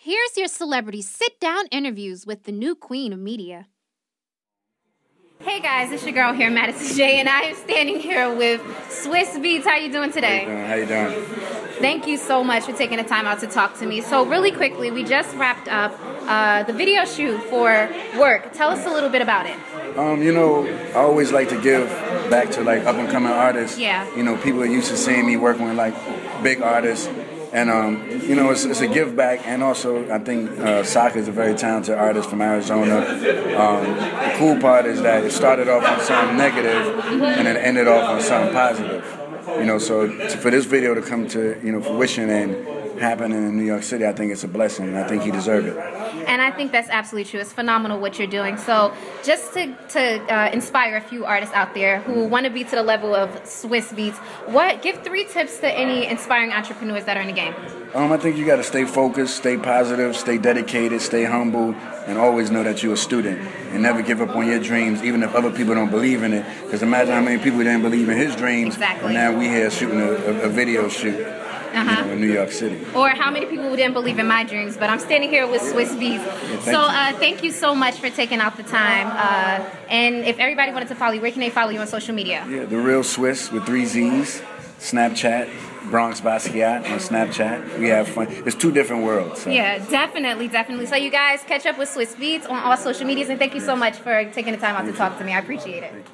Here's your celebrity sit down interviews with the new queen of media. Hey guys, it's your girl here, Madison J, and I am standing here with Swiss Beatz. How you doing today? How you doing? How you doing? Thank you so much for taking the time out to talk to me. So really quickly, we just wrapped up uh, the video shoot for Work. Tell us a little bit about it. Um, you know, I always like to give back to like up and coming artists. Yeah. You know, people are used to seeing me working with like big artists. And um, you know, it's, it's, a give back, and also I think uh, Saka is a very talented artist from Arizona. Um, the cool part is that it started off on something negative, and then ended off on something positive. You know, so for this video to come to you know fruition and happen in New York City, I think it's a blessing, and I think he deserved it. And I think that's absolutely true. It's phenomenal what you're doing. So, just to, to uh, inspire a few artists out there who want to be to the level of Swiss Beatz, what give three tips to any inspiring entrepreneurs that are in the game? Um, I think you got to stay focused, stay positive, stay dedicated, stay humble, and always know that you're a student and never give up on your dreams, even if other people don't believe in it. Because imagine how many people didn't believe in his dreams, exactly. and now we here shooting a, a, a video shoot uh-huh. you know, in New York City. Or how many people didn't believe in my dreams, but I'm standing here with Swiss Beatz. Yeah, so uh, thank you so much for taking out the time. Uh, and if everybody wanted to follow you, where can they follow you on social media? Yeah, The Real Swiss with three Z's, Snapchat, Bronx Basquiat on Snapchat. We have fun. It's two different worlds. So. Yeah, definitely, definitely. So you guys catch up with Swiss Beatz on all social medias, and thank you so much for taking the time out to talk to me. I appreciate it.